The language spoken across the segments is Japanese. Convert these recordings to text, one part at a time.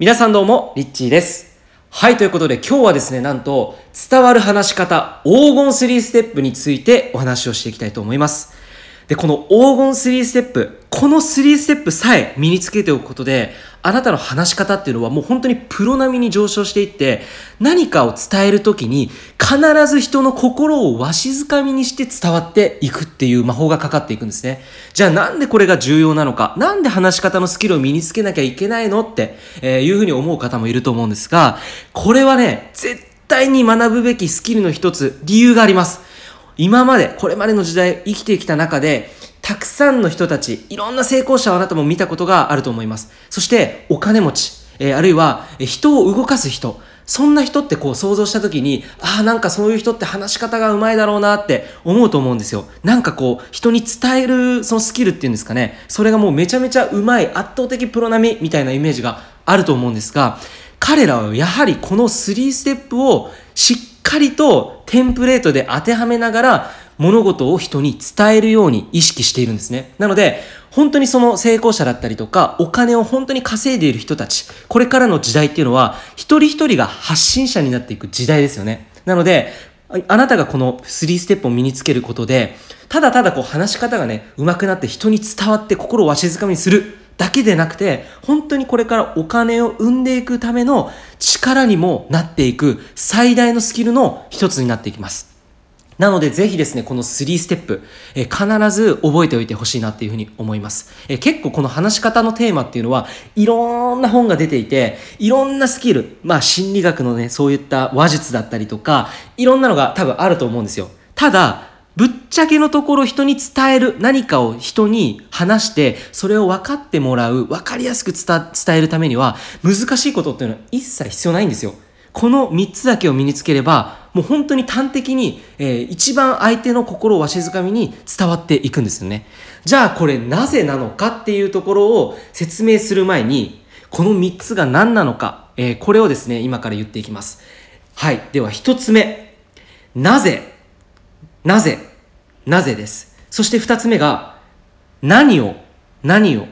皆さんどうも、リッチーです。はい、ということで今日はですね、なんと、伝わる話し方、黄金3ステップについてお話をしていきたいと思います。で、この黄金3ステップ、この3ステップさえ身につけておくことで、あなたの話し方っていうのはもう本当にプロ並みに上昇していって、何かを伝えるときに必ず人の心をわしづかみにして伝わっていくっていう魔法がかかっていくんですね。じゃあなんでこれが重要なのか、なんで話し方のスキルを身につけなきゃいけないのって、えいうふうに思う方もいると思うんですが、これはね、絶対に学ぶべきスキルの一つ、理由があります。今まで、これまでの時代生きてきた中で、たくさんの人たち、いろんな成功者をあなたも見たことがあると思います。そして、お金持ち、えーあるいは、え人を動かす人、そんな人ってこう想像した時に、ああ、なんかそういう人って話し方がうまいだろうなって思うと思うんですよ。なんかこう、人に伝えるそのスキルっていうんですかね、それがもうめちゃめちゃうまい、圧倒的プロ並みみたいなイメージがあると思うんですが、彼らはやはりこの3ステップをしっかりとテンプレートで当てはめながら物事を人に伝えるように意識しているんですね。なので、本当にその成功者だったりとか、お金を本当に稼いでいる人たち、これからの時代っていうのは、一人一人が発信者になっていく時代ですよね。なので、あなたがこの3ステップを身につけることで、ただただこう話し方がね、上手くなって人に伝わって心をわしづかみにするだけでなくて、本当にこれからお金を生んでいくための力にもなっていく最大のスキルの一つになっていきます。なので、ぜひですね、この3ステップ、え必ず覚えておいてほしいなっていうふうに思います。え結構この話し方のテーマっていうのは、いろんな本が出ていて、いろんなスキル、まあ心理学のね、そういった話術だったりとか、いろんなのが多分あると思うんですよ。ただ、ぶっちゃけのところ人に伝える何かを人に話してそれを分かってもらう分かりやすく伝えるためには難しいことっていうのは一切必要ないんですよ。この3つだけを身につければもう本当に端的に、えー一番相手の心をわしづかみに伝わっていくんですよね。じゃあこれなぜなのかっていうところを説明する前にこの3つが何なのか、えーこれをですね今から言っていきます。はい。では1つ目。なぜなぜなぜです。そして二つ目が、何を、何を、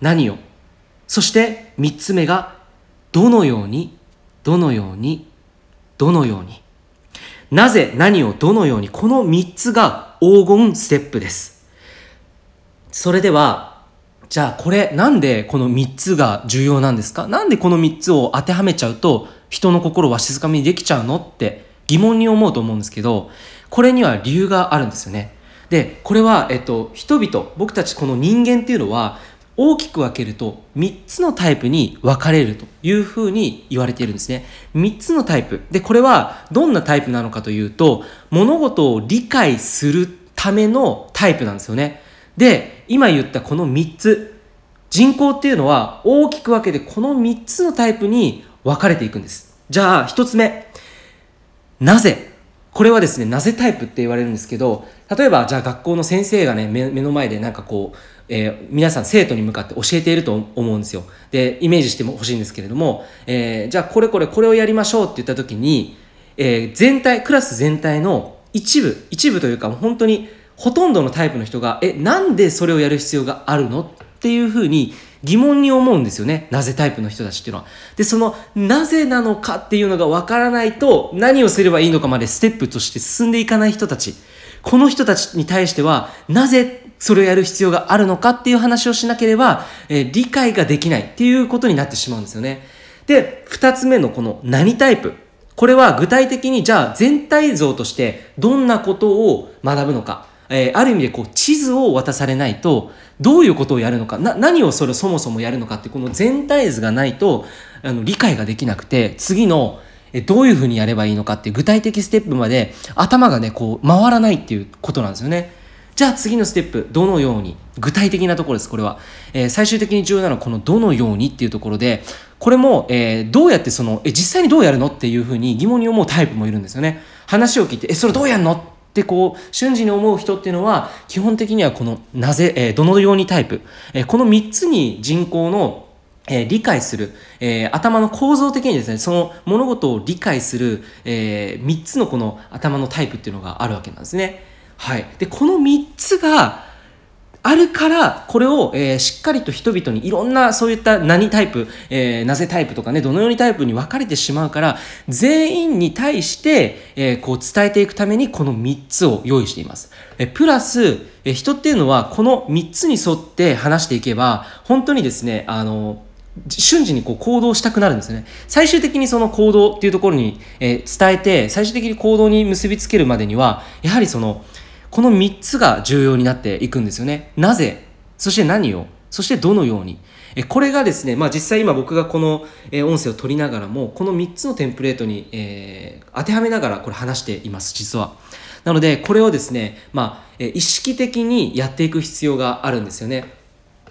何を。そして三つ目が、どのように、どのように、どのように。なぜ、何を、どのように。この三つが黄金ステップです。それでは、じゃあこれなんでこの3つが重要なんですか？なんでこの3つを当てはめちゃうと人の心をわしづかにできちゃうの？って疑問に思うと思うんですけどこれには理由があるんですよね。でこれは、えっと、人々僕たちこの人間っていうのは大きく分けると3つのタイプに分かれるというふうに言われているんですね。3つのタイプ。で、これはどんなタイプなのかというと物事を理解するためのタイプなんですよね。で、今言ったこの3つ、人口っていうのは大きく分けてこの3つのタイプに分かれていくんです。じゃあ、1つ目。なぜこれはですね、なぜタイプって言われるんですけど、例えば、じゃあ学校の先生がね、目の前でなんかこう、えー皆さん生徒に向かって教えていると思うんですよ。で、イメージしてもほしいんですけれども、えーじゃあこれこれこれをやりましょうって言った時に、えー全体、クラス全体の一部、一部というか本当にほとんどのタイプの人が、え、なんでそれをやる必要があるのっていうふうに疑問に思うんですよね。なぜタイプの人たちっていうのは。で、その、なぜなのかっていうのがわからないと、何をすればいいのかまでステップとして進んでいかない人たち。この人たちに対しては、なぜそれをやる必要があるのかっていう話をしなければ、えー理解ができないっていうことになってしまうんですよね。で、二つ目のこの何タイプ。これは具体的にじゃあ全体像としてどんなことを学ぶのか。えーある意味でこう地図を渡されないとどういうことをやるのかな何をそれをそもそもやるのかってこの全体図がないとあの理解ができなくて次のどういうふうにやればいいのかっていう具体的ステップまで頭がねこう回らないっていうことなんですよね。じゃあ次のステップどのように？具体的なところですこれは、えー最終的に重要なのはこのどのようにっていうところでこれも、えーどうやってそのえ実際にどうやるのっていうふうに疑問に思うタイプもいるんですよね。話を聞いてえそれどうやるの？ってこう瞬時に思う人っていうのは基本的にはこのなぜ、えーどのようにタイプ、えーこの3つに人口のえー理解する、えー頭の構造的にですね、その物事を理解する、え3つのこの頭のタイプっていうのがあるわけなんですね。はい。で、この3つが、あるからこれを、えー、しっかりと人々にいろんなそういった何タイプ、えー、なぜタイプとかねどのようにタイプに分かれてしまうから全員に対して、えー、こう伝えていくためにこの3つを用意しています。えプラス、え人っていうのはこの3つに沿って話していけば本当にですねあの瞬時にこう行動したくなるんですね。最終的にその行動っていうところに、え、伝えて、最終的に行動に結びつけるまでには、やはりその、この3つが重要になっていくんですよね。なぜ？そして何を？そしてどのように？えこれがですね、まあ、実際今僕がこの、音声を取りながらも、この3つのテンプレートに、えー、当てはめながらこれ話しています、実は。なので、これをですね、まあ、意識的にやっていく必要があるんですよね。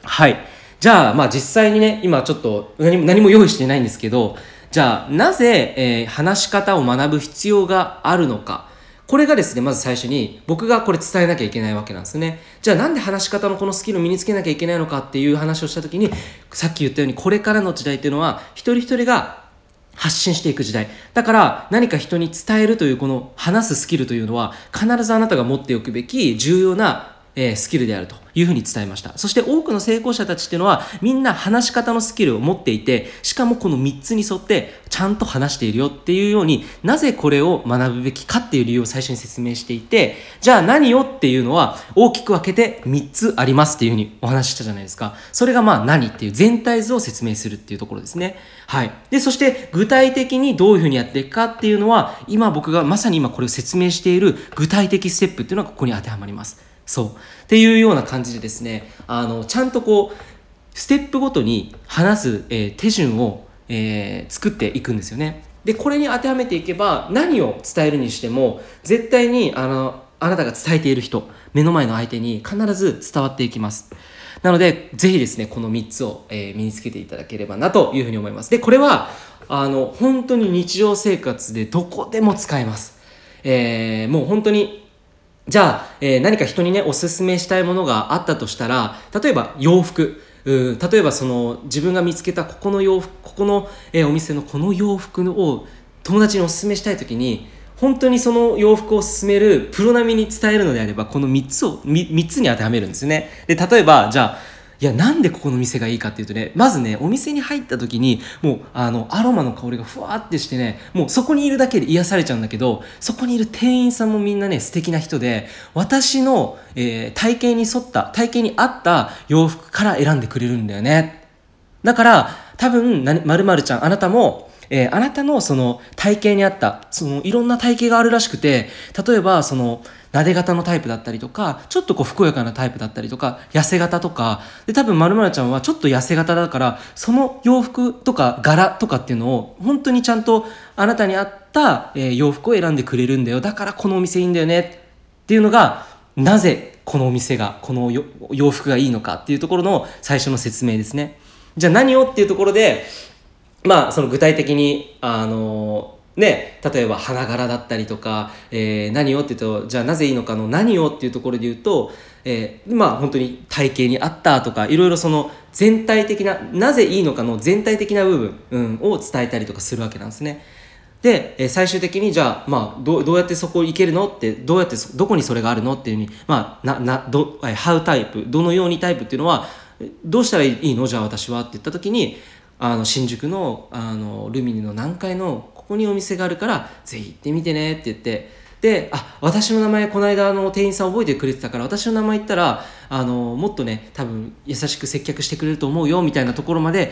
はい。じゃあ、まあ実際にね、今ちょっと何も何も用意してないんですけど、じゃあ、なぜ、えー、話し方を学ぶ必要があるのか？これがですね、まず最初に僕がこれ伝えなきゃいけないわけなんですね。じゃあなんで話し方のこのスキルを身につけなきゃいけないのかっていう話をした時に、さっき言ったようにこれからの時代っていうのは一人一人が発信していく時代。だから何か人に伝えるというこの話すスキルというのは必ずあなたが持っておくべき重要なえー、スキルであるというふうに伝えました。そして多くの成功者たちっていうのはみんな話し方のスキルを持っていて、しかもこの3つに沿ってちゃんと話しているよっていうようになぜこれを学ぶべきかっていう理由を最初に説明していて、じゃあ何をっていうのは大きく分けて3つありますっていうふうにお話ししたじゃないですか。それがまあ何っていう全体図を説明するっていうところですね。はい。で、そして具体的にどういうふうにやっていくかっていうのは今僕がまさに今これを説明している具体的ステップっていうのがここに当てはまります。そう。っていうような感じでですね、あの、ちゃんとこう、ステップごとに話す、えー、手順を、えー、作っていくんですよね。で、これに当てはめていけば、何を伝えるにしても、絶対に、あの、あなたが伝えている人、目の前の相手に必ず伝わっていきます。なので、ぜひですね、この3つを、えー、身につけていただければなというふうに思います。で、これは、あの、本当に日常生活でどこでも使えます。えー、もう本当にじゃあ、えー、何か人にね、おすすめしたいものがあったとしたら、例えば洋服。うん例えばその自分が見つけたここの洋服、ここの、えー、お店のこの洋服を友達におすすめしたい時に、本当にその洋服を勧めるプロ並みに伝えるのであれば、この3つを、3, つに当てはめるんですね。で、例えば、じゃあ、いや、なんでここの店がいいかっていうとね、まずね、お店に入った時に、もう、あの、アロマの香りがふわってしてね、もうそこにいるだけで癒されちゃうんだけど、そこにいる店員さんもみんなね、素敵な人で、私の、えー、体型に沿った、体型に合った洋服から選んでくれるんだよね。だから、多分、まるまるちゃん、あなたも、えー、あなたのその体型に合った、そのいろんな体型があるらしくて、例えばその、撫で型のタイプだったりとか、ちょっとこう、ふくよかなタイプだったりとか、痩せ型とか、で、多分、まるまるちゃんはちょっと痩せ型だから、その洋服とか柄とかっていうのを、本当にちゃんとあなたに合った、え、洋服を選んでくれるんだよ。だからこのお店いいんだよね。っていうのが、なぜこのお店が、この洋服がいいのかっていうところの最初の説明ですね。じゃあ何を？っていうところで、まあ、その具体的に、あのね、例えば花柄だったりとか、えー、何をって言うとじゃあなぜいいのかの何をっていうところで言うと、えー、まあ本当に体型に合ったとかいろいろその全体的ななぜいいのかの全体的な部分、うん、を伝えたりとかするわけなんですね。で、えー、最終的にじゃあ、まあ、どどうやってそこ行けるの？ってどうやってどこにそれがあるの？っていうふうに、まあ、ななど How タイプどのようにタイプっていうのはどうしたらいいの？じゃあ私は？って言った時にあの新宿のあのルミネの何階のこにお店があるからぜひ行ってみてねって言ってであ私の名前この間の店員さん覚えてくれてたから私の名前言ったらあのもっとね多分優しく接客してくれると思うよみたいなところまで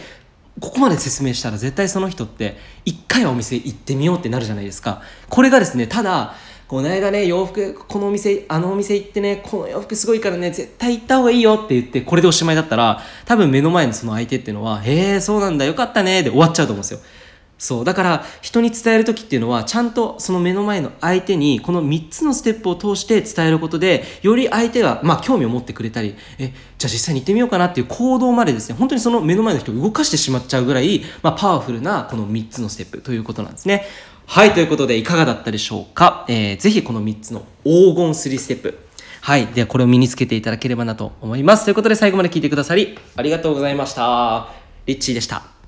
ここまで説明したら絶対その人って一回はお店行ってみようってなるじゃないですかこれがですねただこの間ね、洋服、このお店、あのお店行ってね、この洋服すごいからね、絶対行った方がいいよって言って、これでおしまいだったら、多分目の前のその相手っていうのは、へえ、そうなんだ、よかったね、で終わっちゃうと思うんですよ。そう。だから、人に伝える時っていうのは、ちゃんとその目の前の相手に、この3つのステップを通して伝えることで、より相手が、まあ、興味を持ってくれたり、え、じゃあ実際に行ってみようかなっていう行動までですね、本当にその目の前の人を動かしてしまっちゃうぐらい、まあ、パワフルな、この3つのステップということなんですね。はい、ということでいかがだったでしょうか、えー、ぜひこの3つの黄金3ステップ。はい。ではこれを身につけていただければなと思います。ということで最後まで聞いてくださりありがとうございました。リッチーでした。